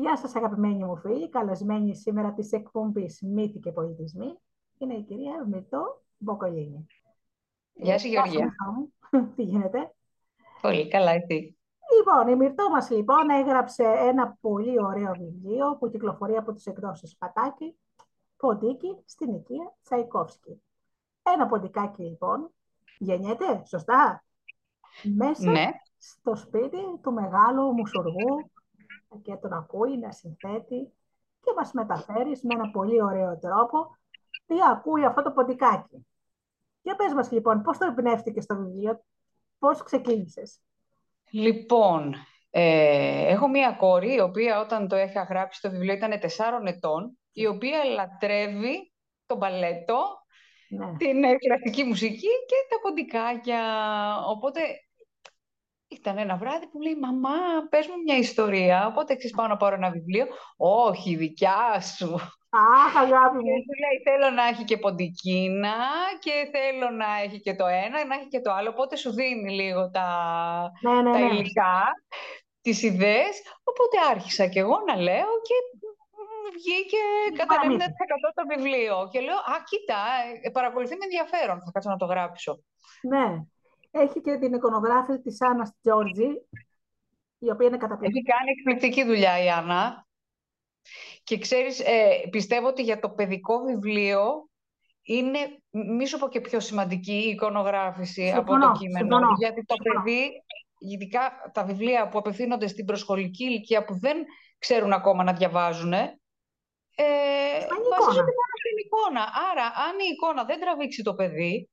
Γεια σας αγαπημένοι μου φίλοι, καλεσμένη σήμερα της εκπομπής Μύθοι και Πολιτισμοί είναι η κυρία Μυρτώ Μποκολίνη. Γεια σου Γεωργία. Τι γίνεται; Πολύ καλά, εσύ. Λοιπόν, η Μυρτώ μας λοιπόν έγραψε ένα πολύ ωραίο βιβλίο που κυκλοφορεί από τις εκδόσεις Πατάκη, Ποντίκι, στην οικία Τσαϊκόφσκι. Ένα ποντικάκι λοιπόν γεννιέται, σωστά, μέσα Ναι, στο σπίτι του μεγάλου μουσουργού και τον ακούει να συνθέτει και μας μεταφέρει με ένα πολύ ωραίο τρόπο τι ακούει αυτό το ποντικάκι. Για πες μας λοιπόν, πώς το εμπνεύστηκες στο βιβλίο, πώς ξεκίνησες; λοιπόν, ε, έχω μία κόρη, η οποία όταν το είχα γράψει το βιβλίο ήταν 4 ετών, η οποία λατρεύει το μπαλέτο, Ναι. την ε, κλασική μουσική και τα ποντικάκια. Οπότε ήταν ένα βράδυ που λέει «Μαμά, πες μου μια ιστορία». Οπότε ξέρεις πάω να πάρω ένα βιβλίο. «Όχι, δικιά σου». Αχ, αγάπη Και μου. του λέει θέλω να έχει και ποντικίνα και θέλω να έχει και το ένα, να έχει και το άλλο. Οπότε σου δίνει λίγο τα, Ναι, ναι, τα ναι. υλικά, τις ιδέες. Οπότε άρχισα και εγώ να λέω και μ, βγήκε κατά παραμύθι. 90% το βιβλίο. Και λέω, α, κοίτα, ε, παρακολουθεί με ενδιαφέρον, θα κάτσω να το γράψω. Ναι. Έχει και την εικονογράφηση της Άννας Τζόρτζη, η οποία είναι καταπληκτική. Έχει κάνει εκπληκτική δουλειά η Άννα. Και ξέρεις, ε, πιστεύω ότι για το παιδικό βιβλίο είναι, μη σου πω και πιο σημαντική η εικονογράφηση από Συμφωνώ, το κείμενο. συμφωνώ, Γιατί το συμφωνώ. παιδί, ειδικά τα βιβλία που απευθύνονται στην προσχολική ηλικία που δεν ξέρουν ακόμα να διαβάζουν, ε, είναι βασίζονται εικόνα. μόνο στην εικόνα. Άρα, αν η εικόνα δεν τραβήξει το παιδί,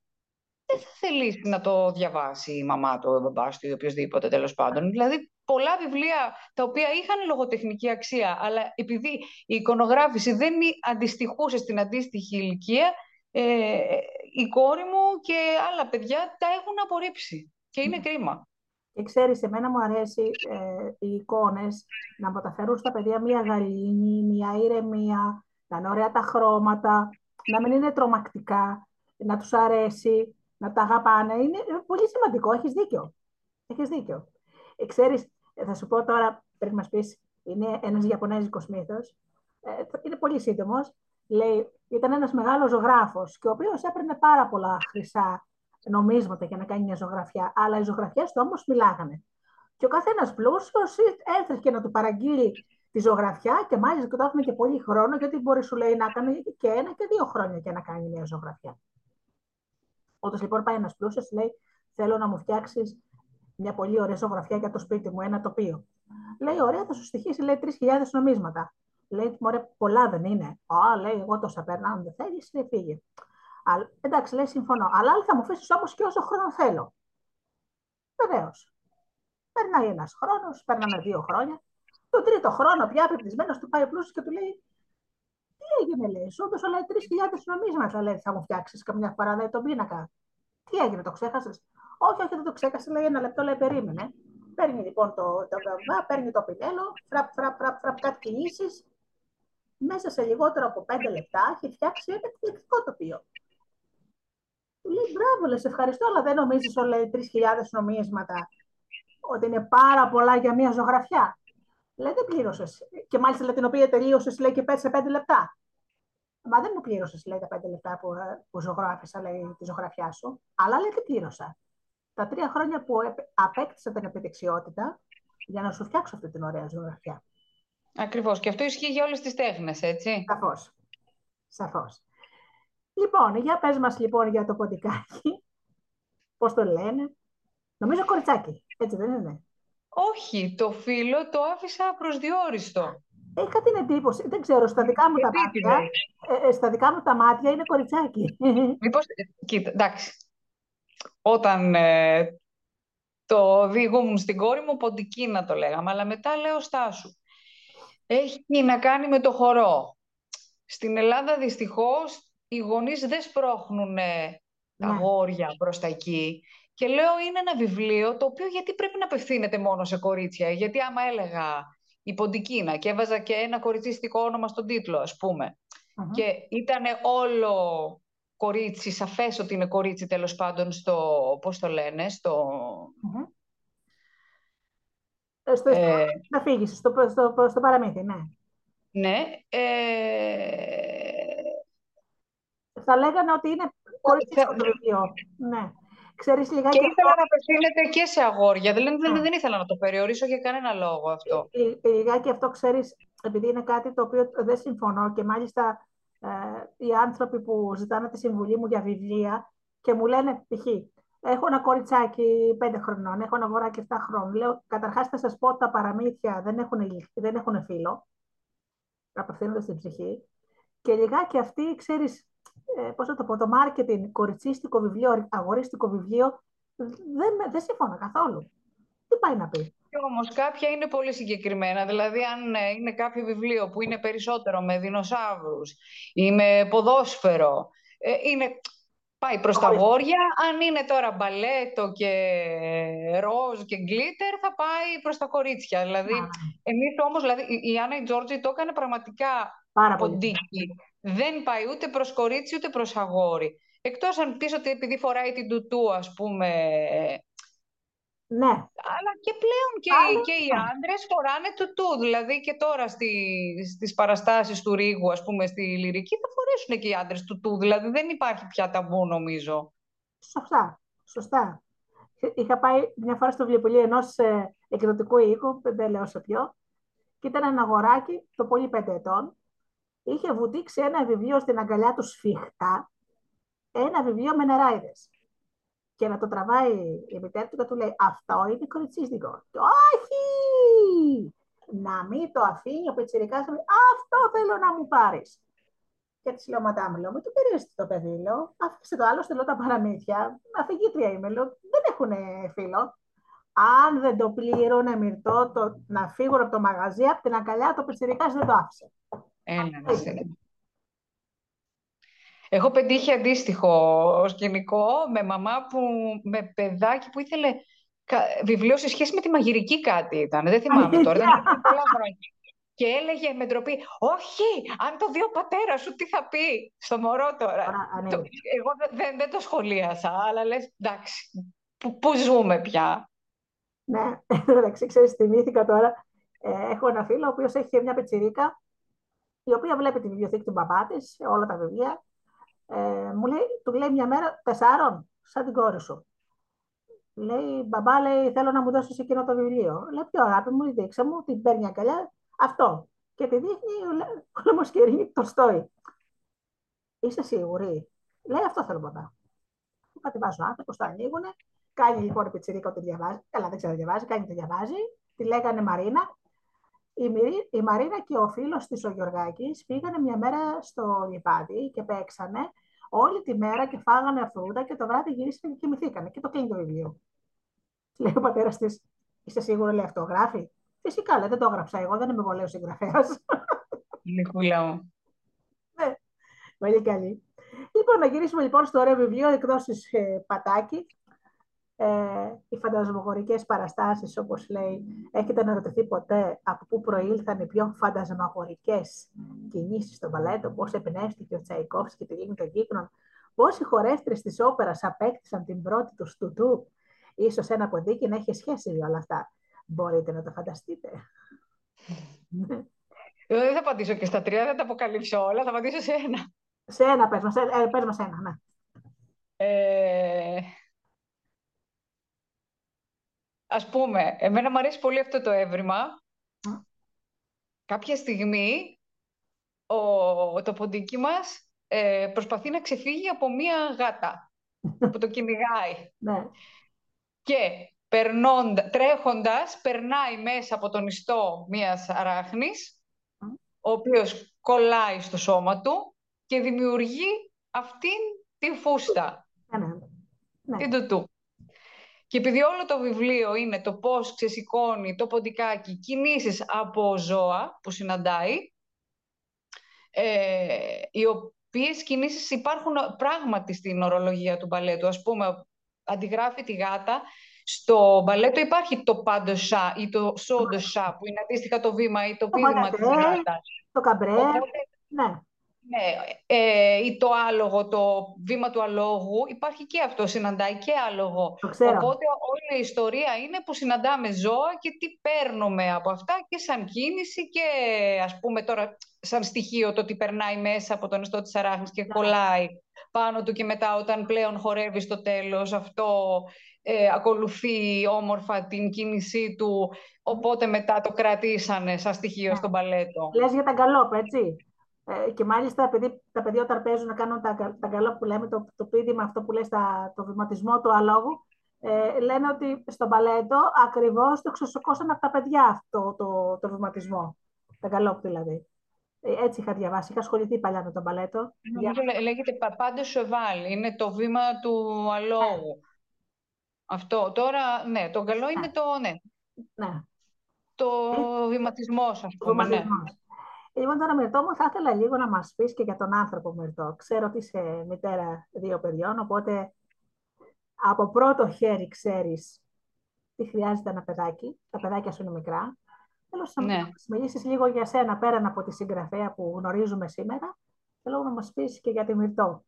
δεν θα θελήσει να το διαβάσει η μαμά του, ο μπαμπάς του ή οποιοδήποτε τέλος πάντων. Δηλαδή, πολλά βιβλία τα οποία είχαν λογοτεχνική αξία, αλλά επειδή η εικονογράφηση δεν εί- αντιστοιχούσε στην αντίστοιχη ηλικία, ε, η κόρη μου και άλλα παιδιά τα έχουν απορρίψει. Και είναι κρίμα. Και ξέρεις, εμένα μου αρέσει ε, οι εικόνες να μεταφέρουν στα παιδιά μία γαλήνη, μία ηρεμία, να είναι ωραία τα χρώματα, να μην είναι τρομακτικά, να τους αρέσει, να τα αγαπάνε. Είναι ε, πολύ σημαντικό, έχεις δίκιο. Έχεις δίκιο. Ε, ξέρεις, ε, θα σου πω τώρα, πριν μας πεις, είναι ένας Ιαπωνέζικος μύθος, ε, είναι πολύ σύντομος. Λέει, ήταν ένας μεγάλος ζωγράφος και ο οποίος έπαιρνε πάρα πολλά χρυσά νομίσματα για να κάνει μια ζωγραφιά. Αλλά οι ζωγραφιές του όμως μιλάγανε. Και ο καθένας πλούσιος έτρεχε να του παραγγείλει τη ζωγραφιά και μάλιστα και το άφηνε και πολύ χρόνο, γιατί μπορεί σου λέει να κάνει και ένα και δύο χρόνια για να κάνει μια ζωγραφιά. Όταν λοιπόν πάει ένας πλούσιος, λέει: Θέλω να μου φτιάξεις μια πολύ ωραία ζωγραφιά για το σπίτι μου, ένα τοπίο. Λέει: Ωραία, θα σου στοιχήσει, λέει 3.000 νομίσματα. Λέει: Μωρέ, πολλά δεν είναι. Α, λέει: Εγώ τόσα παίρνω. Αν δεν θέλεις, φύγε. Α, εντάξει, λέει, συμφωνώ. Αλλά θα μου αφήσεις όμως και όσο χρόνο θέλω. Βεβαίως. Περνάει ένας χρόνος, περνάνε δύο χρόνια. Τον τρίτο χρόνο πια απευθυσμένο του πάει ο πλούσιος και του λέει: Τι έγινε, λέει, σου έδωσα λέει 3.000 νομίσματα, λέει, θα μου φτιάξεις καμιά φορά, λέει, τον πίνακα. Τι έγινε, το ξέχασες; Όχι, όχι, δεν το ξέχασε, λέει, ένα λεπτό, λέει, περίμενε. Παίρνει λοιπόν το, το γαμβά, παίρνει το πινέλο, φραπ, φραπ, φραπ, φραπ, κάτι κινήσεις. Μέσα σε λιγότερο από πέντε λεπτά έχει φτιάξει ένα εκπληκτικό τοπίο. Του λέει μπράβο, λες, ευχαριστώ, αλλά δεν νομίζεις ότι λέει 3.000 νομίσματα ότι είναι πάρα πολλά για μια ζωγραφιά. Λέει δεν πλήρωσες. Και μάλιστα λέει, την οποία τελείωσες, λέει και πέτσε 5 λεπτά. Μα δεν μου πλήρωσες, λέει τα 5 λεπτά που, που ζωγράφησα, λέει τη ζωγραφιά σου. Αλλά λέει τι πλήρωσα. Τα τρία χρόνια που απέκτησα την επιτεξιότητα για να σου φτιάξω αυτή την ωραία ζωγραφιά. Ακριβώς. Και αυτό ισχύει για όλες τις τέχνες, έτσι. Σαφώς. Σαφώς. Λοιπόν, για πες μας λοιπόν για το ποντικάκι. Πώς το λένε. Νομίζω κοριτσάκι, έτσι δεν είναι. Όχι, το φίλο το άφησα προσδιορίστο. Είχα την εντύπωση, δεν ξέρω, στα δικά μου τα μάτια, ε, στα δικά μου τα μάτια είναι κοριτσάκι. Μήπως, κοίτα, εντάξει. Όταν ε, το διηγούμουν στην κόρη μου, ποντικίνα το λέγαμε, αλλά μετά λέω στάσου. Έχει να κάνει με το χορό. Στην Ελλάδα δυστυχώς οι γονείς δεν σπρώχνουν τα αγόρια προς τα εκεί. Και λέω είναι ένα βιβλίο το οποίο γιατί πρέπει να απευθύνεται μόνο σε κορίτσια. Γιατί άμα έλεγα η Ποντικίνα και έβαζα και ένα κοριτσίστικο όνομα στον τίτλο ας πούμε Uh-huh. και ήταν όλο κορίτσι, σαφές ότι είναι κορίτσι τέλος πάντων στο, πώς το λένε, στο... Uh-huh. Ε, στο, ε, να φύγεις, στο, στο, στο, παραμύθι, ναι. Ναι. Ε, θα λέγανε ότι είναι κορίτσι στο βιβλίο. Ναι. Ξέρεις, λιγάκι και ήθελα αυτό... να απευθύνεται και σε αγόρια. Δηλαδή δεν, δεν ήθελα να το περιορίσω για κανένα λόγο αυτό. Ε, λιγάκι αυτό ξέρεις, επειδή είναι κάτι το οποίο δεν συμφωνώ και μάλιστα ε, οι άνθρωποι που ζητάνε τη συμβουλή μου για βιβλία και μου λένε π.χ. Έχω ένα κοριτσάκι 5 χρονών, έχω ένα αγοράκι 7 χρόνων. Λέω, καταρχάς θα σας πω ότι τα παραμύθια δεν έχουν, δεν έχουν φίλο. Απευθύνονται στην ψυχή. Και λιγάκι αυτοί, ξέρεις, ε, πώς θα το πω, το marketing, κοριτσίστικο βιβλίο, αγορίστικο βιβλίο, δεν, δεν συμφωνώ καθόλου. Τι πάει να πει; Και όμως κάποια είναι πολύ συγκεκριμένα. Δηλαδή, αν ε, είναι κάποιο βιβλίο που είναι περισσότερο με δεινοσαύρους ή με ποδόσφαιρο, ε, είναι, πάει προς τα βόρεια. Αν είναι τώρα μπαλέτο και ροζ και γκλίτερ, θα πάει προς τα κορίτσια. Δηλαδή, εμείς όμως, δηλαδή, η Άννα η Τζόρτζη το έκανε πραγματικά ποντίκι δεν πάει ούτε προς κορίτσι ούτε προς αγόρι. Εκτός αν πεις ότι επειδή φοράει την τουτού, ας πούμε... Ναι. Αλλά και πλέον και, και οι άντρες φοράνε τουτού. Δηλαδή και τώρα στη, στις παραστάσεις του Ρίγου, ας πούμε, στη λυρική, θα φορέσουν και οι άντρες τουτού. Δηλαδή δεν υπάρχει πια ταμπού, νομίζω. Σωστά. Σωστά. Είχα πάει μια φορά στο βιβλίο ενός ε, εκδοτικού οίκου, δεν λέω σε ποιο, και ήταν ένα αγοράκι, το πολύ πέντε ετών, είχε βουτήξει ένα βιβλίο στην αγκαλιά του σφιχτά, ένα βιβλίο με νεράιδες. Και να το τραβάει η μητέρα του και του λέει «Αυτό είναι κοριτσίστικο». Και «Όχι! Να μην το αφήνει ο Πετσιρικάς, αυτό θέλω να μου πάρεις». Και της λέω, Ματά λέω, μην το περίεργε το παιδί, λέω. Αφήστε το άλλο, στελώ τα παραμύθια. Αφηγήτρια είμαι, λέω. Δεν έχουν φίλο. Αν δεν το πλήρωνε μυρτό το, να φύγουν από το μαγαζί, από την αγκαλιά, το Πετσιρικάς δεν το άφησε. Ένα, Έχω πετύχει αντίστοιχο σκηνικό με μαμά που, με παιδάκι που ήθελε βιβλίο σε σχέση με τη μαγειρική κάτι ήταν. Δεν θυμάμαι τώρα, δεν πολλά χρόνια. Και έλεγε με ντροπή, όχι, αν το δει ο πατέρας σου, τι θα πει στο μωρό τώρα. Ναι. εγώ δεν, δεν το σχολίασα, αλλά λες, εντάξει, πού, ζούμε πια. Ναι, εντάξει, ξέρεις, θυμήθηκα τώρα. Ε, έχω ένα φίλο, ο οποίος έχει μια πετσιρίκα η οποία βλέπει τη βιβλιοθήκη του μπαμπά της, όλα τα βιβλία. Ε, μου λέει, του λέει μια μέρα τεσσάρων, σαν την κόρη σου. Λέει, μπαμπά, λέει, θέλω να μου δώσεις εκείνο το βιβλίο. Λέει, ποιο αγάπη μου, δείξε μου, την παίρνει αγκαλιά, αυτό. Και τη δείχνει ο Λεμοσκερίνη το στόι. Είσαι σίγουρη; Λέει, αυτό θέλω μπαμπά. Του κατεβάζω άνθρωπο, το ανοίγουν. Κάνει λοιπόν η πιτσιρίκα ότι διαβάζει. Καλά, δεν ξέρω διαβάζει, κάνει το διαβάζει. Τη λέγανε Μαρίνα η, η Μαρίνα και ο φίλος της ο Γιωργάκης πήγανε μια μέρα στο λιπάδι και παίξανε όλη τη μέρα και φάγανε φρούτα και το βράδυ γυρίσανε και κοιμηθήκανε και το κλείνει το βιβλίο. Λέει ο πατέρας της, είσαι σίγουρο λέει αυτό γράφει. Φυσικά λέει, δεν το έγραψα εγώ, δεν είμαι εγώ λέει ο συγγραφέας. Λιχούλα μου. Ναι, πολύ καλή. Λοιπόν, να γυρίσουμε λοιπόν στο ωραίο βιβλίο εκδόσεις ε, Πατάκη ε, οι φαντασμαγορικές παραστάσεις, όπως λέει, έχετε αναρωτηθεί ποτέ από πού προήλθαν οι πιο φαντασμαγορικές κινήσεις στο βαλέτο, πώς εμπνεύστηκε ο Τσαϊκόφσκι τη λίμνη των Κύκνων, πώς οι χορεύτρες της όπερας απέκτησαν την πρώτη τους στουτού, ίσως ένα ποντίκι να έχει σχέση με όλα αυτά. Μπορείτε να το φανταστείτε. Εγώ δεν θα απαντήσω και στα τρία, δεν τα αποκαλύψω όλα, θα απαντήσω σε ένα. Σε ένα, πες μας, ε, πες μας ένα, ναι. Ε, Ας πούμε, εμένα μου αρέσει πολύ αυτό το έβριμα. Κάποια στιγμή ο, το ποντίκι μας ε, προσπαθεί να ξεφύγει από μία γάτα που το κυνηγάει. Ναι. Και περνώντα, τρέχοντας, περνάει μέσα από τον ιστό μίας αράχνης, ο οποίος κολλάει στο σώμα του και δημιουργεί αυτήν την φούστα. Ναι. ναι. Την τουτού. Και επειδή όλο το βιβλίο είναι το πώς ξεσηκώνει το ποντικάκι κινήσεις από ζώα που συναντάει, ε, οι οποίες κινήσεις υπάρχουν πράγματι στην ορολογία του μπαλέτου. Ας πούμε, αντιγράφει τη γάτα. Στο μπαλέτο υπάρχει το πάντοσα ή το σόντοσα, που είναι αντίστοιχα το βήμα ή το, το πείδημα της γάτας. Το καμπρέ, ναι. Ναι, ε, ή το άλογο, το βήμα του αλόγου, υπάρχει και αυτό, συναντάει και άλογο. Οπότε όλη η ιστορία είναι που συναντάμε ζώα και τι παίρνουμε από αυτά και σαν κίνηση και ας πούμε τώρα σαν στοιχείο το ότι περνάει μέσα από τον ιστό της αράχνης και ναι. κολλάει πάνω του και μετά όταν πλέον χορεύει στο τέλος αυτό ε, ακολουθεί όμορφα την κίνησή του οπότε μετά το κρατήσανε σαν στοιχείο ναι. στον παλέτο. Λες για τα γκαλόπ, έτσι. Ε, και μάλιστα επειδή τα παιδιά όταν παίζουν να κάνουν τα, τα γκαλόπ που λέμε, το, το πίδημα αυτό που λέει το βηματισμό του αλόγου, ε, λένε ότι στο μπαλέτο ακριβώς το ξεσοκώσαν από τα παιδιά αυτό το, το βηματισμό. Τα γκαλόπ δηλαδή. Ε, έτσι είχα διαβάσει. Είχα ασχοληθεί παλιά με τον μπαλέτο. Νομίζω Για... λέγεται πάντε σεβάλ. Είναι το βήμα του αλόγου. Ναι. Αυτό. Τώρα, ναι, το καλό είναι ναι. το, ναι. ναι. Το ε, βηματισμός, ας πούμε. Ναι. Λοιπόν, τώρα Μυρτώ μου, θα ήθελα λίγο να μας πεις και για τον άνθρωπο Μυρτώ. Ξέρω ότι είσαι μητέρα δύο παιδιών, οπότε από πρώτο χέρι ξέρεις τι χρειάζεται ένα παιδάκι. Τα παιδάκια σου είναι μικρά. Θέλω να ναι. μας μιλήσεις λίγο για σένα, πέραν από τη συγγραφέα που γνωρίζουμε σήμερα. Θέλω να μας πεις και για τη Μυρτώ.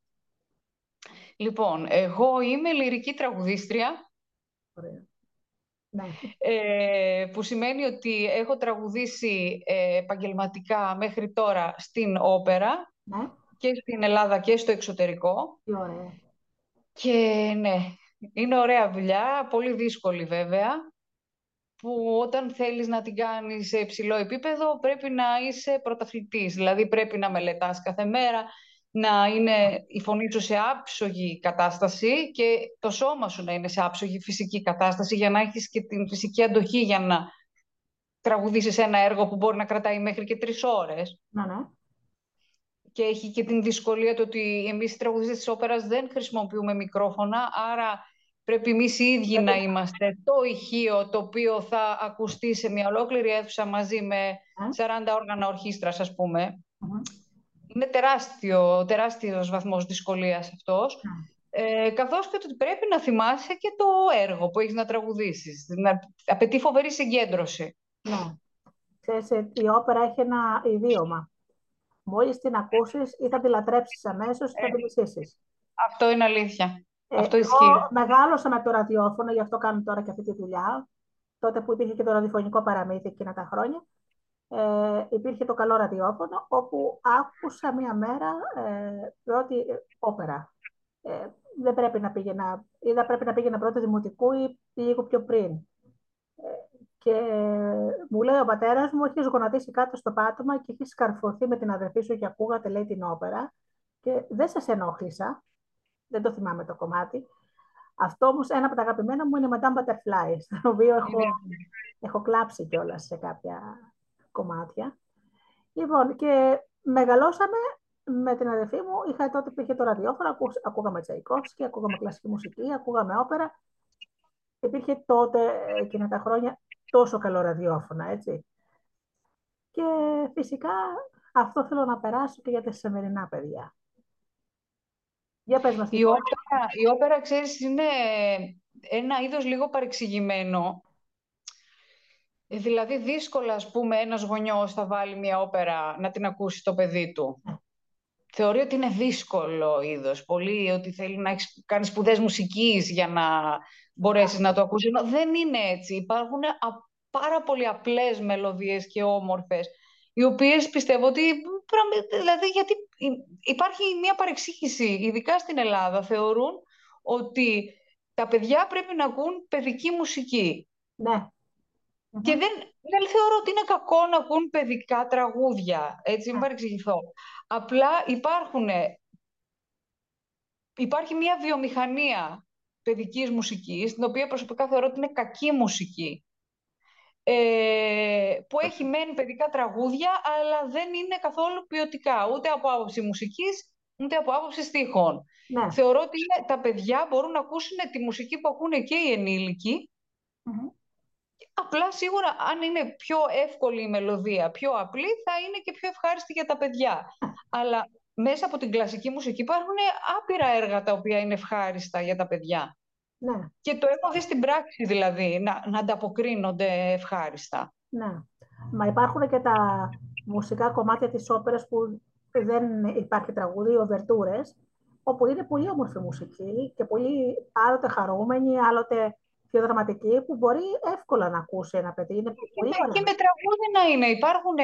Λοιπόν, εγώ είμαι λυρική τραγουδίστρια. Ωραία. Ναι. Ε, που σημαίνει ότι έχω τραγουδήσει ε, επαγγελματικά μέχρι τώρα στην όπερα ναι. και στην Ελλάδα και στο εξωτερικό. Τι ωραία. Και ναι, είναι ωραία δουλειά, πολύ δύσκολη βέβαια, που όταν θέλεις να την κάνεις σε υψηλό επίπεδο πρέπει να είσαι πρωταθλητής. Δηλαδή πρέπει να μελετάς κάθε μέρα, να είναι η φωνή σου σε άψογη κατάσταση και το σώμα σου να είναι σε άψογη φυσική κατάσταση για να έχεις και την φυσική αντοχή για να τραγουδήσεις ένα έργο που μπορεί να κρατάει μέχρι και τρεις ώρες. Να, ναι. Και έχει και την δυσκολία το ότι εμείς οι τραγουδιστές της όπερας δεν χρησιμοποιούμε μικρόφωνα, άρα πρέπει εμείς οι ίδιοι να είμαστε το ηχείο το οποίο θα ακουστεί σε μια ολόκληρη αίθουσα μαζί με 40 όργανα ορχήστρας, ας πούμε είναι τεράστιο, τεράστιος βαθμός δυσκολίας αυτός. Ε, καθώς και ότι πρέπει να θυμάσαι και το έργο που έχεις να τραγουδήσεις. Να, απαιτεί φοβερή συγκέντρωση. Ναι. Ξέρεις, ε, η όπερα έχει ένα ιδίωμα. Μόλις την ακούσεις ή θα τη λατρέψεις αμέσως ή θα τη μισήσεις. Αυτό είναι αλήθεια. Ε, αυτό ισχύει. μεγάλωσα με το ραδιόφωνο, γι' αυτό κάνω τώρα και αυτή τη δουλειά. Τότε που υπήρχε και το ραδιοφωνικό παραμύθι εκείνα τα χρόνια ε, υπήρχε το καλό ραδιόφωνο, όπου άκουσα μία μέρα ε, πρώτη όπερα. Ε, δεν πρέπει να πήγαινα, ή δεν πρέπει να πήγαινα πρώτο δημοτικού ή λίγο πιο πριν. Ε, και μου λέει ο πατέρας μου, έχεις γονατίσει κάτω στο πάτωμα και έχεις σκαρφωθεί με την αδερφή σου και ακούγατε, λέει, την όπερα. Και δεν σας ενόχλησα. Δεν το θυμάμαι το κομμάτι. Αυτό όμως ένα από τα αγαπημένα μου είναι Madame Butterfly, στο οποίο έχω, έχω κλάψει κιόλας σε κάποια κομμάτια. Λοιπόν, και μεγαλώσαμε με την αδερφή μου. Είχα τότε που είχε το ραδιόφωνο, ακούγαμε Τσαϊκόφσκι, ακούγαμε κλασική μουσική, ακούγαμε όπερα. Υπήρχε τότε, εκείνα τα χρόνια, τόσο καλό ραδιόφωνο, έτσι. Και φυσικά αυτό θέλω να περάσω και για τα σημερινά παιδιά. Για πες μας. Η όπερα, η όπερα, ξέρεις, είναι ένα είδος λίγο παρεξηγημένο ε, δηλαδή δύσκολα, ας πούμε, ένας γονιός θα βάλει μια όπερα να την ακούσει το παιδί του. Θεωρεί ότι είναι δύσκολο είδος, πολύ ότι θέλει να έχεις κάνει σπουδές μουσικής για να μπορέσεις να το ακούσεις. Δεν είναι έτσι. Υπάρχουν πάρα πολύ απλές μελωδίες και όμορφες, οι οποίες πιστεύω ότι, δηλαδή, γιατί υπάρχει μια παρεξήγηση, ειδικά στην Ελλάδα, θεωρούν ότι τα παιδιά πρέπει να ακούν παιδική μουσική. Ναι. Και δεν, δεν θεωρώ ότι είναι κακό να ακούν παιδικά τραγούδια, έτσι, μην παρεξηγηθώ. Απλά υπάρχουν, υπάρχει μια βιομηχανία παιδικής μουσικής, την οποία προσωπικά θεωρώ ότι είναι κακή μουσική, ε, που έχει μένει παιδικά τραγούδια, αλλά δεν είναι καθόλου ποιοτικά, ούτε από άποψη μουσικής, ούτε από άποψη στίχων. Ναι. Θεωρώ ότι τα παιδιά μπορούν να ακούσουν τη μουσική που ακούνε και οι ενηλικοι Απλά σίγουρα αν είναι πιο εύκολη η μελωδία, πιο απλή, θα είναι και πιο ευχάριστη για τα παιδιά. Αλλά μέσα από την κλασική μουσική υπάρχουν άπειρα έργα τα οποία είναι ευχάριστα για τα παιδιά. Ναι. Και το έχω δει στην πράξη δηλαδή, να, να ανταποκρίνονται ευχάριστα. Ναι. Μα υπάρχουν και τα μουσικά κομμάτια της όπερας που δεν υπάρχει τραγούδι, οβερτούρες, όπου είναι πολύ όμορφη μουσική και πολύ άλλοτε χαρούμενη, άλλοτε πιο δραματική, που μπορεί εύκολα να ακούσει ένα παιδί. Είναι πολύ ναι, και με τραγούδι να είναι. Υπάρχουν,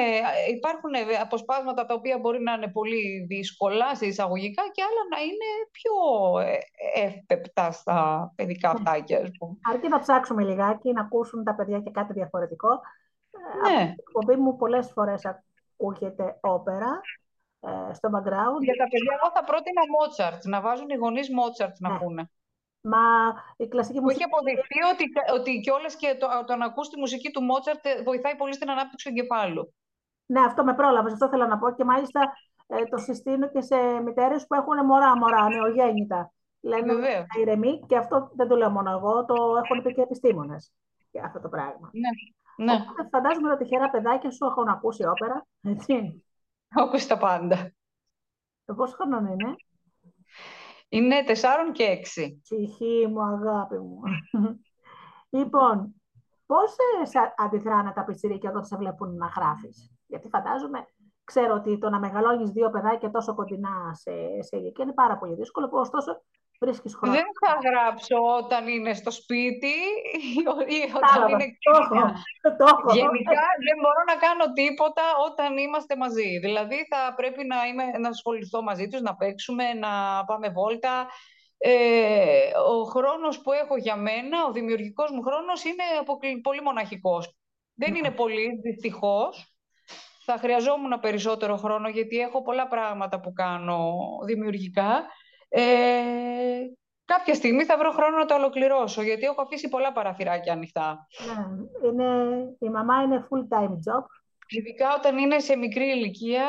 υπάρχουν αποσπάσματα τα οποία μπορεί να είναι πολύ δύσκολα σε εισαγωγικά και άλλα να είναι πιο ε, εύπεπτα στα παιδικά ναι. αυτάκια, ας πούμε. Αρκεί να ψάξουμε λιγάκι, να ακούσουν τα παιδιά και κάτι διαφορετικό. Ε, ναι. Από την εκπομπή μου πολλές φορές ακούγεται όπερα ε, στο background. Για τα παιδιά εγώ θα πρότεινα Μότσαρτ, να βάζουν οι γονείς Μότσαρτ να ναι. πούνε. Μα η κλασική μουσική... Έχει αποδειχθεί ότι, ότι κιόλας και το, το να ακούς τη μουσική του Μότσαρτ ε, βοηθάει πολύ στην ανάπτυξη του εγκεφάλου. Ναι, αυτό με πρόλαβες, αυτό θέλω να πω. Και μάλιστα ε, το συστήνω και σε μητέρες που έχουν μωρά, μωρά, νεογέννητα. Λένε να ηρεμεί και αυτό δεν το λέω μόνο εγώ, το έχουν πει και επιστήμονες για αυτό το πράγμα. Ναι. Ναι. Οπότε φαντάζομαι ότι τυχερά παιδάκια σου έχουν ακούσει όπερα, έτσι. Ακούσει τα πάντα. Το πόσο χρόνο είναι; Είναι τεσσάρων και έξι. Ψυχή μου, αγάπη μου. λοιπόν, πώς σε αντιδράνε τα πιτσιρίκια όταν σε βλέπουν να γράφεις; Γιατί φαντάζομαι, ξέρω ότι το να μεγαλώνεις δύο παιδάκια τόσο κοντινά σε, σε ηλικία είναι πάρα πολύ δύσκολο, ωστόσο βρίσκεις χρόνο. Δεν θα γράψω όταν είναι στο σπίτι ή όταν είναι Γενικά δεν μπορώ να κάνω τίποτα όταν είμαστε μαζί. Δηλαδή θα πρέπει να, είμαι, να ασχοληθώ μαζί τους, να παίξουμε, να πάμε βόλτα. Ε, ο χρόνος που έχω για μένα, ο δημιουργικός μου χρόνος είναι πολύ μοναχικός. Δεν είναι πολύ, δυστυχώς. Θα χρειαζόμουν περισσότερο χρόνο γιατί έχω πολλά πράγματα που κάνω δημιουργικά. Ε, κάποια στιγμή θα βρω χρόνο να το ολοκληρώσω, γιατί έχω αφήσει πολλά παραθυράκια ανοιχτά. Ναι, είναι, η μαμά είναι full-time job. Ειδικά όταν είναι σε μικρή ηλικία,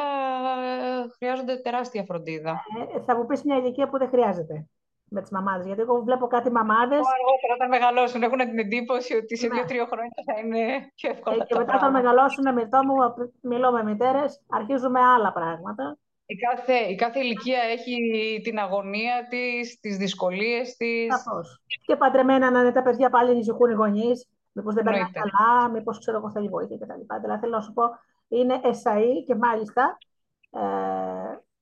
χρειάζονται τεράστια φροντίδα. Ε, θα μου πεις μια ηλικία που δεν χρειάζεται με τις μαμάδες, γιατί εγώ βλέπω κάτι μαμάδες... Αργότερα όταν μεγαλώσουν έχουν την εντύπωση ότι σε ναι. δύο-τρία χρόνια θα είναι πιο εύκολα ε, Και μετά όταν μεγαλώσουν, με μου, μιλώ με μητέρες, αρχίζουμε άλλα πράγματα. Η κάθε, η κάθε ηλικία έχει την αγωνία της, τις δυσκολίες της. Καθώς. Και παντρεμένα να είναι τα παιδιά πάλι ανησυχούν οι γονείς, μήπως δεν περνάει καλά, μήπως ξέρω εγώ θέλει βοήθεια κτλ. Δηλαδή θέλω να σου πω, είναι εσαί και μάλιστα ε,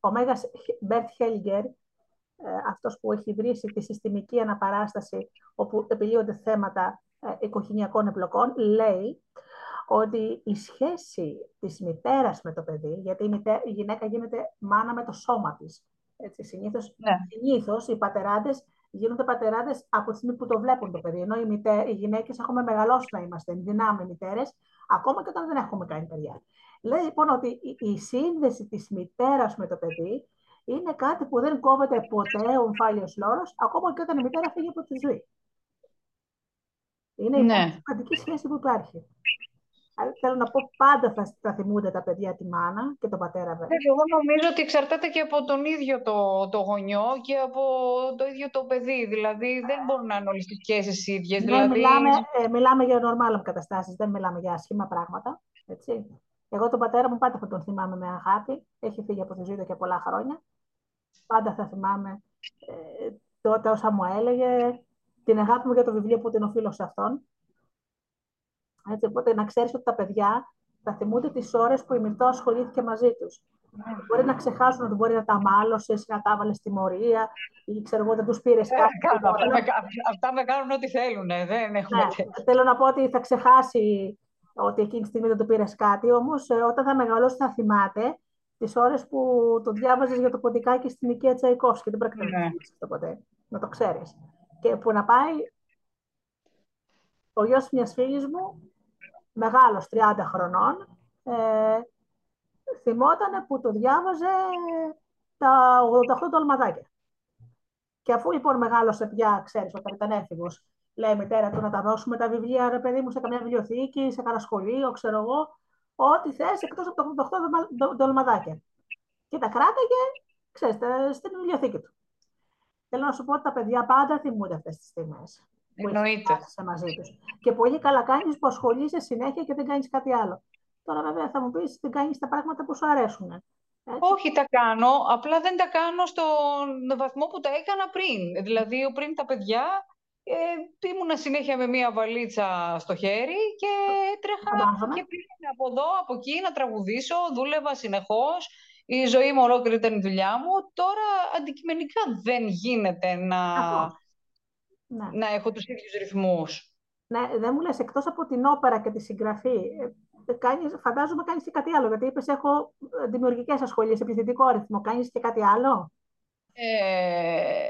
ο Μέγας Μπερτ Χέλινγκερ, ε, αυτός που έχει ιδρύσει τη συστημική αναπαράσταση όπου επιλύονται θέματα ε, οικογενειακών εμπλοκών, λέει ότι η σχέση της μητέρας με το παιδί, γιατί η, η γυναίκα γίνεται μάνα με το σώμα της, έτσι, συνήθως, ναι. συνήθως οι πατεράδες γίνονται πατεράδες από τη στιγμή που το βλέπουν το παιδί, ενώ οι, μητέ, οι γυναίκες έχουμε μεγαλώσει να είμαστε δυνάμει μητέρες, ακόμα και όταν δεν έχουμε κάνει παιδιά. Λέει λοιπόν ότι η, η σύνδεση της μητέρας με το παιδί είναι κάτι που δεν κόβεται ποτέ ο ομφάλιος λόρος, ακόμα και όταν η μητέρα φύγει από τη ζωή. Είναι ναι. η σημαντική σχέση που υπάρχει. Θέλω να πω, πάντα θα, θα θυμούνται τα παιδιά τη μάνα και τον πατέρα βέβαια. Ε, εγώ νομίζω ότι εξαρτάται και από τον ίδιο το, το γονιό και από το ίδιο το παιδί. Δηλαδή δεν μπορούν να είναι όλες τις σχέσεις ίδιες. Ναι, δηλαδή... μιλάμε, ε, μιλάμε για νορμάλ καταστάσεις, δεν μιλάμε για άσχημα πράγματα. Έτσι. Εγώ τον πατέρα μου πάντα θα τον θυμάμαι με αγάπη. Έχει φύγει από τη ζωή του και πολλά χρόνια. Πάντα θα θυμάμαι ε, τότε όσα μου έλεγε, την αγάπη μου για το βιβλίο που την οφείλω σε αυτόν. Έτσι, οπότε να ξέρεις ότι τα παιδιά θα θυμούνται τις ώρες που η Μυρτώ ασχολήθηκε μαζί τους. Μπορεί να ξεχάσουν ότι μπορεί να τα μάλωσες, να τα έβαλες στη μορία ή ξέρω εγώ δεν τους πήρες ε, κάτι. αυτά με κάνουν ό,τι θέλουν. Ε, δεν έχουμε ναι, θέλω να πω ότι θα ξεχάσει ότι εκείνη τη στιγμή δεν του πήρες κάτι, όμως ε, όταν θα μεγαλώσει θα θυμάται τις ώρες που το διάβαζες για το ποντικάκι στην οικία Τσαϊκόφσκι. Δεν πρέπει να το ποτέ. Να το ξέρεις. Και που να πάει ο γιος μιας φίλης μου μεγάλος 30 χρονών, ε, θυμόταν που το διάβαζε τα 88 τολμαδάκια. Και αφού λοιπόν μεγάλωσε πια, ξέρεις, όταν ήταν έφηβος, λέει η μητέρα του να τα δώσουμε τα βιβλία, ρε παιδί μου, σε καμιά βιβλιοθήκη, σε κανένα σχολείο, ξέρω εγώ, ό,τι θες, εκτός από τα 88 τολμαδάκια. Και τα κράταγε, ξέρεις, στην βιβλιοθήκη του. Θέλω να σου πω ότι τα παιδιά πάντα θυμούνται αυτές τις στιγμές. Εννοείται. μαζί τους. Και πολύ καλά κάνεις που ασχολείσαι συνέχεια και δεν κάνεις κάτι άλλο. Τώρα, βέβαια, θα μου πεις δεν κάνεις τα πράγματα που σου αρέσουν. Έτσι. Όχι, τα κάνω. Απλά δεν τα κάνω στον βαθμό που τα έκανα πριν. Δηλαδή, πριν τα παιδιά ε, ήμουνα συνέχεια με μία βαλίτσα στο χέρι και έτρεχα και πήγαινα από εδώ, από εκεί να τραγουδήσω, δούλευα συνεχώς η ζωή μου ολόκληρη ήταν η δουλειά μου. Τώρα αντικειμενικά δεν γίνεται να, Ναι. να έχω τους ίδιους ρυθμούς. Ναι, δεν μου λες, εκτός από την όπερα και τη συγγραφή, ε, κάνεις, φαντάζομαι κάνεις και κάτι άλλο, γιατί είπες έχω ε, δημιουργικές ασχολίες σε πληθυντικό αριθμό. Κάνεις και κάτι άλλο; Ε,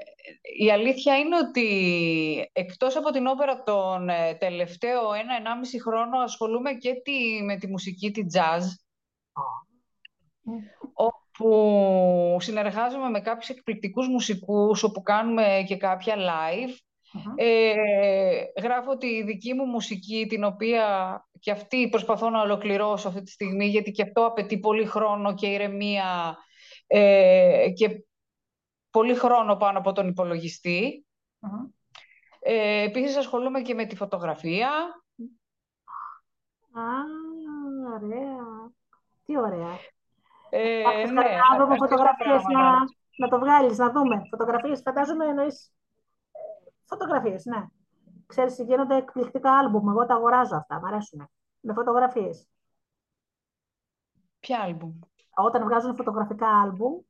η αλήθεια είναι ότι εκτός από την όπερα τον ε, τελευταίο ένα-ενάμιση χρόνο ασχολούμαι και τη, με τη μουσική, τη jazz, όπου συνεργάζομαι με κάποιους εκπληκτικούς μουσικούς, όπου κάνουμε και κάποια live. Ε, γράφω τη δική μου μουσική, την οποία και αυτή προσπαθώ να ολοκληρώσω αυτή τη στιγμή, γιατί και αυτό απαιτεί πολύ χρόνο και ηρεμία ε, και πολύ χρόνο πάνω από τον υπολογιστή. Ε, επίσης ασχολούμαι και με τη φωτογραφία. Α, ωραία. Τι ωραία. Ε, Κάποιος ναι, κάνει άλμπομ αρκετά φωτογραφίες να, πράγματα. να το βγάλεις, να δούμε. Φωτογραφίες, φαντάζομαι εννοείς ε, φωτογραφίες, ναι. Ξέρεις, γίνονται εκπληκτικά άλμπουμ. Εγώ τα αγοράζω αυτά, μ' αρέσουν. Με φωτογραφίες. Ποια άλμπουμ; Όταν βγάζουν φωτογραφικά άλμπουμ,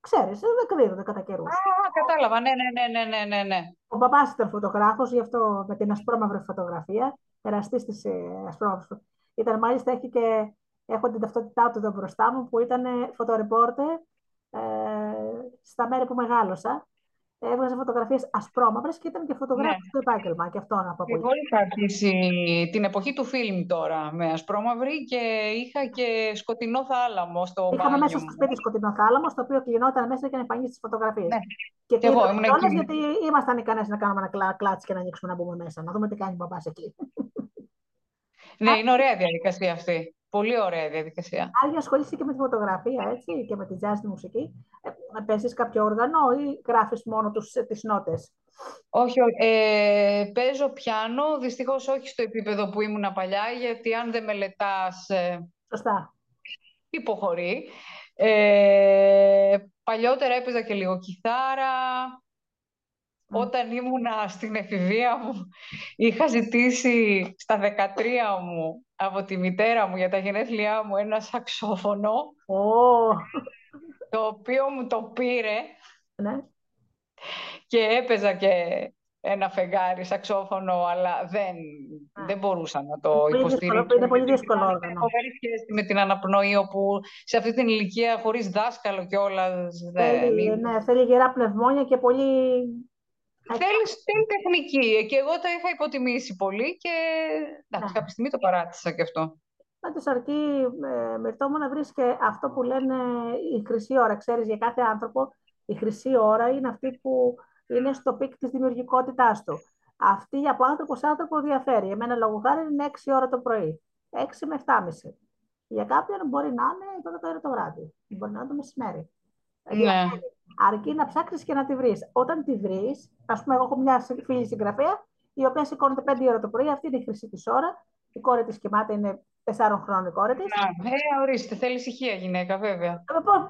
ξέρεις, δεν εκδίδονται κατά καιρούς. Α, κατάλαβα. Ναι, ναι, ναι, ναι, ναι, ναι, ναι. Ο παπάς ήταν φωτογράφος, γι' αυτό με την ασπρόμαυρη φωτογραφία, εραστής της ε, ασπρόμαυρης φω- Ήταν μάλιστα, έχει και, έχω την ταυτότητά του εδώ μπροστά μου, που ήταν φωτορεπόρτερ ε, στα μέρη που μεγάλωσα. Έβγαζε φωτογραφίες ασπρόμαυρες και ήταν και φωτογράφος Ναι. στο επάγγελμα. Και αυτό να πω πολύ. Εγώ είχα αρχίσει την εποχή του φιλμ τώρα με ασπρόμαυρη και είχα και σκοτεινό θάλαμο στο Είχαμε μπάνιο μέσα στο μου. σπίτι σκοτεινό θάλαμο, στο οποίο κλεινόταν μέσα και να εμφανίσει τις φωτογραφίες. Ναι. Και Κι εγώ κλείναμε ήμουν κιόλας, εκεί. γιατί ήμασταν ικανές να κάνουμε ένα κλα- κλάτσι και να ανοίξουμε να μπούμε μέσα. Να δούμε τι κάνει ο μπαμπάς εκεί. Ναι, είναι ωραία διαδικασία αυτή. Πολύ ωραία διαδικασία. Άρα ασχολείσαι και με τη φωτογραφία, έτσι, και με τη jazz τη μουσική. Ε, παίζεις κάποιο όργανο ή γράφεις μόνο τους, τις νότες; Όχι, όχι. Ε, παίζω πιάνο, δυστυχώς όχι στο επίπεδο που ήμουν παλιά, γιατί αν δεν μελετάς ε, Σωστά. υποχωρεί. Ε, παλιότερα έπαιζα και λίγο κιθάρα. Όταν ήμουνα στην εφηβεία μου, είχα ζητήσει στα 13 μου από τη μητέρα μου για τα γενέθλιά μου ένα σαξόφωνο, Ω, το οποίο μου το πήρε ναι. και έπαιζα και ένα φεγγάρι σαξόφωνο, αλλά δεν, Α. δεν μπορούσα να το πολύ δύσκολο, υποστηρίξω. είναι πολύ γιατί δύσκολο ήταν όργανο. φοβερή σχέση με την αναπνοή, όπου σε αυτή την ηλικία, χωρίς δάσκαλο κιόλας, δεν Θέλει, είναι. ναι, θέλει γερά πνευμόνια και πολύ... Θέλεις, θέλει τεχνική και εγώ το είχα υποτιμήσει πολύ και εντάξει, Ναι. κάποια στιγμή το παράτησα και αυτό. Πάντως αρκεί, ε, Μυρτώ μου, να βρεις και αυτό που λένε η χρυσή ώρα. Ξέρεις, για κάθε άνθρωπο η χρυσή ώρα είναι αυτή που είναι στο peak της δημιουργικότητάς του. Αυτή από άνθρωπο σε άνθρωπο διαφέρει. Εμένα λόγω χάρη είναι 6 ώρα το πρωί, 6 με 7.30. Για κάποιον μπορεί να είναι 12 ώρα το βράδυ, μπορεί να είναι το μεσημέρι. Ναι. Αρκεί να ψάξεις και να τη βρεις. Όταν τη βρεις, ας πούμε, εγώ έχω μια φίλη συγγραφέα, η οποία σηκώνεται 5 ώρα το πρωί, αυτή είναι η χρυσή της ώρα. Η κόρη της κοιμάται, είναι 4 χρόνων η κόρη της. Να, ε, ορίστε, θέλει ησυχία γυναίκα, βέβαια.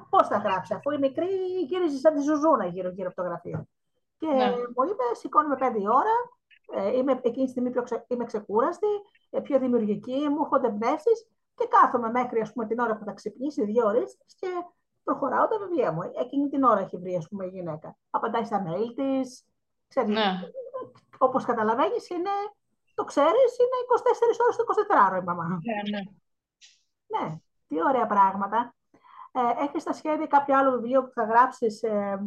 Πώς θα γράψει, αφού είναι μικρή, γυρίζει σαν τη ζουζούνα γύρω-γύρω από το γραφείο. Και Ναι. μου είπε, σηκώνομαι 5 ώρα, ε, είμαι εκείνη τη στιγμή πιο ξε, είμαι ξεκούραστη, ε, πιο δημιουργική, μου έρχονται εμπνεύσει και κάθομαι μέχρι ας πούμε, την ώρα που θα ξυπνήσει, δύο ώρες, και προχωράω τα βιβλία μου. Εκείνη την ώρα έχει βρει ας πούμε, η γυναίκα. Απαντάει στα mail της. Ναι. Όπως καταλαβαίνεις, είναι, το ξέρεις, είναι 24 ώρες το 24ωρο η μαμά. Ναι, ναι. Ναι, τι ωραία πράγματα. Ε, έχεις στα σχέδια κάποιο άλλο βιβλίο που θα γράψεις ε,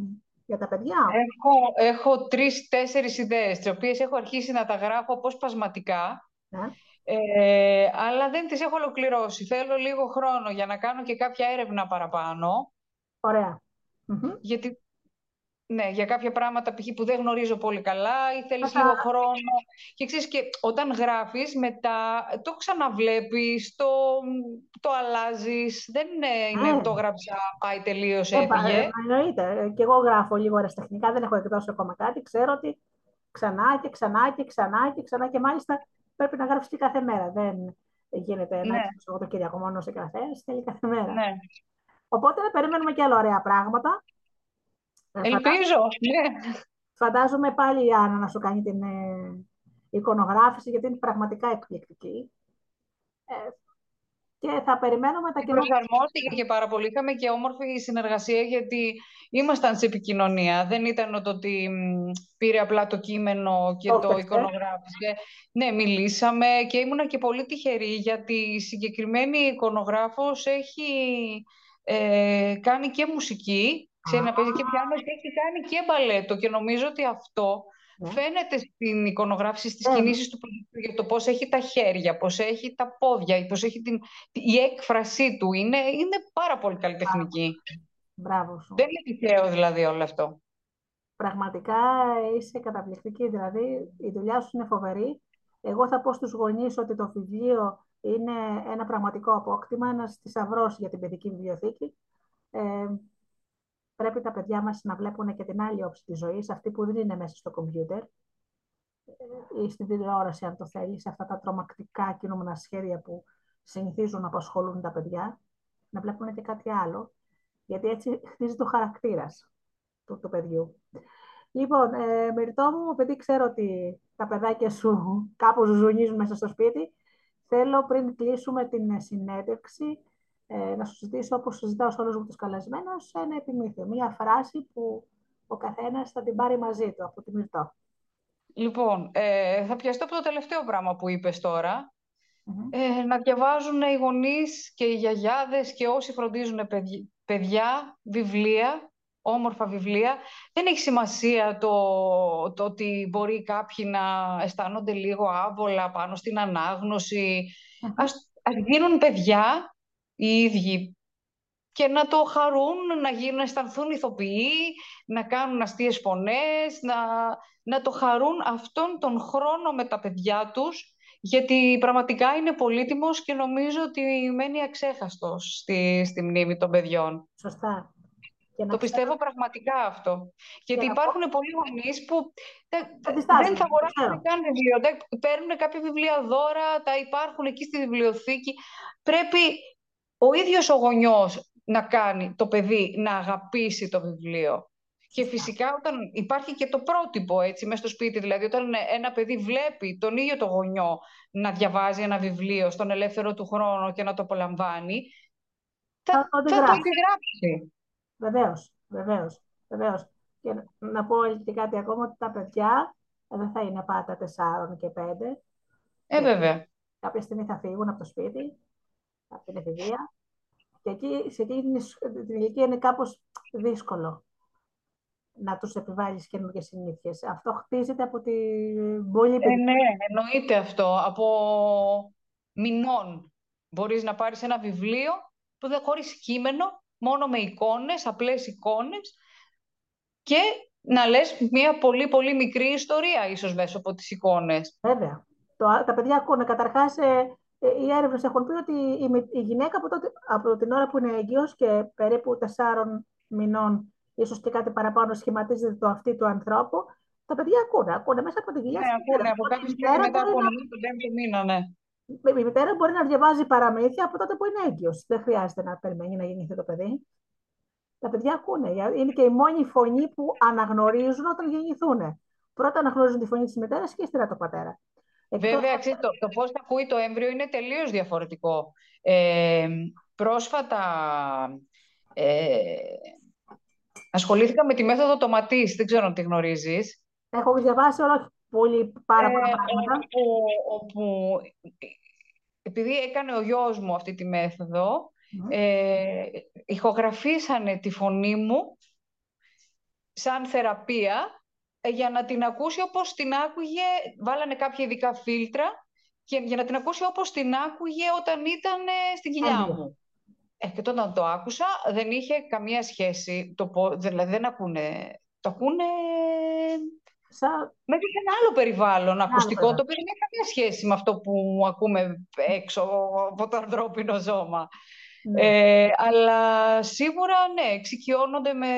για τα παιδιά; Έχω, έχω τρεις-τέσσερις ιδέες, τις οποίες έχω αρχίσει να τα γράφω αποσπασματικά, Ναι. Ε, αλλά δεν τις έχω ολοκληρώσει. Θέλω λίγο χρόνο για να κάνω και κάποια έρευνα παραπάνω, Ωραία. Μμμ. γιατί ναι, για κάποια πράγματα π.χ. που δεν γνωρίζω πολύ καλά ή θέλεις Κατά- λίγο χρόνο. Και ξέρεις, και όταν γράφεις μετά το ξαναβλέπεις, το, το αλλάζεις. Δεν είναι, είναι Ναι. το γράψα, πάει τελείως, Ε, πα- έφυγε. ε, εννοείται. Ε, Και εγώ γράφω λίγο αεραστεχνικά, δεν έχω εκδώσει ακόμα κάτι. Ξέρω ότι ξανά και ξανά και ξανά και ξανά και μάλιστα πρέπει να γράψεις και κάθε μέρα. Δεν γίνεται να Ναι. έχεις το Κυριακό μόνο σε καφές, θέλει κάθε μέρα. Ναι. Οπότε να περιμένουμε και άλλα ωραία πράγματα. Ε, φαντά- Ελπίζω, ναι. Φαντάζομαι πάλι η Άννα να σου κάνει την ε, εικονογράφηση, γιατί είναι πραγματικά εκπληκτική. Ε, και θα περιμένουμε τα καινούργια. Προσαρμόστηκε και πάρα πολύ. Είχαμε και όμορφη συνεργασία γιατί ήμασταν σε επικοινωνία. Δεν ήταν το ότι πήρε απλά το κείμενο και το εικονογράφησε. Ναι, μιλήσαμε και ήμουνα και πολύ τυχερή γιατί η συγκεκριμένη εικονογράφος έχει ε, κάνει και μουσική, ξέρει να παίζει και πιάνο και έχει κάνει και μπαλέτο και νομίζω ότι αυτό ναι. Φαίνεται στην εικονογράφηση, στις ναι. κινήσεις του για το πώς έχει τα χέρια, πώς έχει τα πόδια, πώς έχει την... η έκφρασή του. Είναι, είναι πάρα πολύ καλλιτεχνική. Μπράβο σου. Δεν είναι τυχαίο δηλαδή όλο αυτό. Πραγματικά είσαι καταπληκτική. Δηλαδή η δουλειά σου είναι φοβερή. Εγώ θα πω στους γονείς ότι το βιβλίο είναι ένα πραγματικό απόκτημα, ένας θησαυρός για την παιδική βιβλιοθήκη. Ε, πρέπει τα παιδιά μας να βλέπουν και την άλλη όψη της ζωής, αυτή που δεν είναι μέσα στο κομπιούτερ ή στην τηλεόραση, αν το θέλεις, σε αυτά τα τρομακτικά κινούμενα σχέδια που συνηθίζουν να απασχολούν τα παιδιά, να βλέπουν και κάτι άλλο, γιατί έτσι χτίζει το χαρακτήρας του, του παιδιού. Λοιπόν, ε, Μυρτώ μου, επειδή ξέρω ότι τα παιδάκια σου κάπως ζουνίζουν μέσα στο σπίτι, θέλω πριν κλείσουμε την συνέντευξη ε, να σου ζητήσω, όπως συζητάω σε όλους μου τους καλεσμένους, ένα επιμήθειο, μία φράση που ο καθένας θα την πάρει μαζί του από τη Μυρτώ. Λοιπόν, ε, θα πιαστώ από το τελευταίο πράγμα που είπες Ε, να διαβάζουν οι γονείς και οι γιαγιάδες και όσοι φροντίζουν παιδιά, βιβλία, όμορφα βιβλία. Δεν έχει σημασία το, το ότι μπορεί κάποιοι να αισθάνονται λίγο άβολα πάνω στην ανάγνωση. Ας, ας γίνουν παιδιά οι ίδιοι και να το χαρούν, να, γίνουν, να αισθανθούν ηθοποιοί, να κάνουν αστείες φωνές, να, να το χαρούν αυτόν τον χρόνο με τα παιδιά τους, γιατί πραγματικά είναι πολύτιμος και νομίζω ότι μένει αξέχαστος στη, στη μνήμη των παιδιών. Σωστά. Και το πιστεύω πραγματικά αυτό. Γιατί υπάρχουν πολλοί γονείς που δεν θα αγοράσουν καν βιβλίο. Παίρνουν κάποια βιβλία δώρα, τα υπάρχουν εκεί στη βιβλιοθήκη. Πρέπει ο ίδιος ο γονιός να κάνει το παιδί να αγαπήσει το βιβλίο. Και φυσικά όταν υπάρχει και το πρότυπο έτσι μέσα στο σπίτι, δηλαδή όταν ένα παιδί βλέπει τον ίδιο το γονιό να διαβάζει ένα βιβλίο στον ελεύθερο του χρόνο και να το απολαμβάνει, θα, θα, το αντιγράψει. Βεβαίως, βεβαίως, βεβαίως. Και να πω και κάτι ακόμα, ότι τα παιδιά δεν θα είναι πάντα 4 και 5. Ε, βέβαια. Κάποια στιγμή θα φύγουν από το σπίτι από την εφηβεία. Και εκεί, σε εκείνη την ηλικία είναι κάπως δύσκολο να τους επιβάλλεις καινούργιες συνήθειες. Αυτό χτίζεται από την πολύ ε, Ναι, εννοείται αυτό. Από μηνών μπορείς να πάρεις ένα βιβλίο που δεν χωρίς κείμενο, μόνο με εικόνες, απλές εικόνες και να λες μια πολύ πολύ μικρή ιστορία ίσως μέσα από τις εικόνες. Βέβαια. Το, τα παιδιά ακούνε καταρχάς ε, ε, οι έρευνες έχουν πει ότι η, γυναίκα από, τότε, από την ώρα που είναι έγκυος και περίπου τεσσάρων μηνών, ίσως και κάτι παραπάνω, σχηματίζεται το αυτή του ανθρώπου, τα παιδιά ακούνε. Ακούνε μέσα από την κοιλιά. Ναι, ακούνε από κάποια στιγμή μετά από τον πέμπτο μήνα, ναι. Η μητέρα μπορεί να διαβάζει παραμύθια από τότε που είναι έγκυος. Δεν χρειάζεται να περιμένει να γεννηθεί το παιδί. Τα παιδιά ακούνε. Είναι και η μόνη φωνή που αναγνωρίζουν όταν γεννηθούν. Πρώτα αναγνωρίζουν τη φωνή της μητέρας και ύστερα το πατέρα. Βέβαια, ξέρεις, το, το πώς ακούει το έμβριο είναι τελείως διαφορετικό. Ε, πρόσφατα ε, ασχολήθηκα με τη μέθοδο τοματής, δεν ξέρω αν τη γνωρίζεις. Έχω διαβάσει όλα πολύ πάρα πολλά ε, πράγματα. Όπου, επειδή έκανε ο γιος μου αυτή τη μέθοδο, ε, ηχογραφήσανε τη φωνή μου σαν θεραπεία ε, για να την ακούσει όπως την άκουγε, βάλανε κάποια ειδικά φίλτρα και για να την ακούσει όπως την άκουγε όταν ήταν ε, στην κοιλιά μου. Ε, και όταν το άκουσα δεν είχε καμία σχέση, το, δηλαδή δεν ακούνε, το ακούνε Σα... με ένα άλλο περιβάλλον ακουστικό, το οποίο δεν έχει καμία σχέση με αυτό που ακούμε έξω από το ανθρώπινο ζώμα. Ναι. Ε, αλλά σίγουρα ναι, εξοικειώνονται με,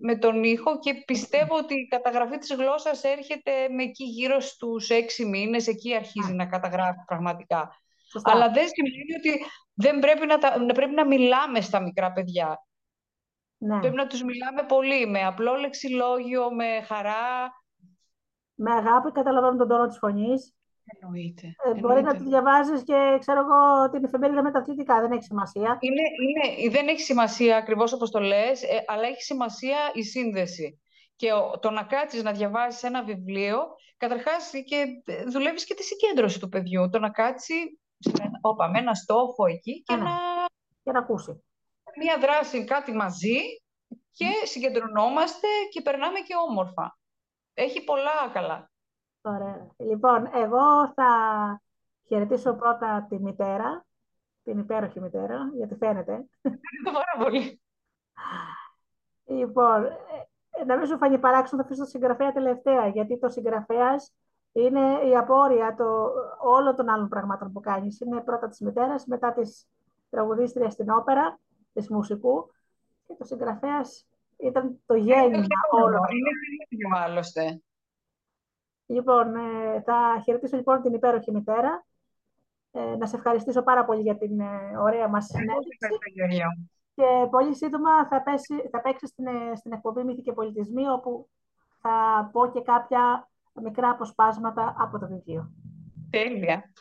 με τον ήχο και πιστεύω ότι η καταγραφή της γλώσσας έρχεται με εκεί γύρω στους έξι μήνες, εκεί αρχίζει να καταγράφει πραγματικά. Αλλά δεν σημαίνει ότι δεν πρέπει να, τα, πρέπει να μιλάμε στα μικρά παιδιά. Ναι. Πρέπει να τους μιλάμε πολύ, με απλό λεξιλόγιο, με χαρά. Με αγάπη καταλαβαίνουν τον τόνο της φωνής. Εννοείται. Ε, μπορεί να τη διαβάζεις και, ξέρω εγώ, την εφημερίδα μεταθλητικά. Δεν έχει σημασία. Είναι, είναι, δεν έχει σημασία ακριβώς όπως το λες, ε, αλλά έχει σημασία η σύνδεση. Και το να κάτσεις να διαβάσεις ένα βιβλίο, καταρχάς και ε, δουλεύεις και τη συγκέντρωση του παιδιού. Το να κάτσει όπα, με ένα στόχο εκεί και, ναι. να... και να ακούσει. Μία δράση, κάτι μαζί και συγκεντρωνόμαστε και περνάμε και όμορφα. Έχει πολλά καλά. Ωραία. Λοιπόν, εγώ θα χαιρετήσω πρώτα τη μητέρα, την υπέροχη μητέρα, γιατί φαίνεται. Πάρα πολύ. Λοιπόν, ε, να μην σου φανεί παράξενο, θα αφήσω το συγγραφέα τελευταία, γιατί το συγγραφέας είναι η απόρρια το, όλων των άλλων πραγμάτων που κάνεις. Είναι πρώτα της μητέρας, μετά της τραγουδίστριας στην όπερα, της μουσικού, και το συγγραφέας ήταν το γέννημα όλων. Είναι άλλωστε. Λοιπόν, ε, θα χαιρετήσω λοιπόν την υπέροχη μητέρα. Ε, να σε ευχαριστήσω πάρα πολύ για την ε, ωραία μας συνέντευξη. Και πολύ σύντομα θα, πέσει, θα παίξει στην, στην εκπομπή Μύθοι και Πολιτισμοί, όπου θα πω και κάποια μικρά αποσπάσματα από το βιβλίο. Τέλεια.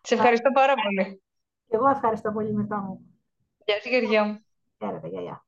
Σε ευχαριστώ πάρα πολύ. Και εγώ ευχαριστώ πολύ, Μυρτώ μου. Γεια σου, Γεωργία μου. Χαίρετε, γεια, γεια.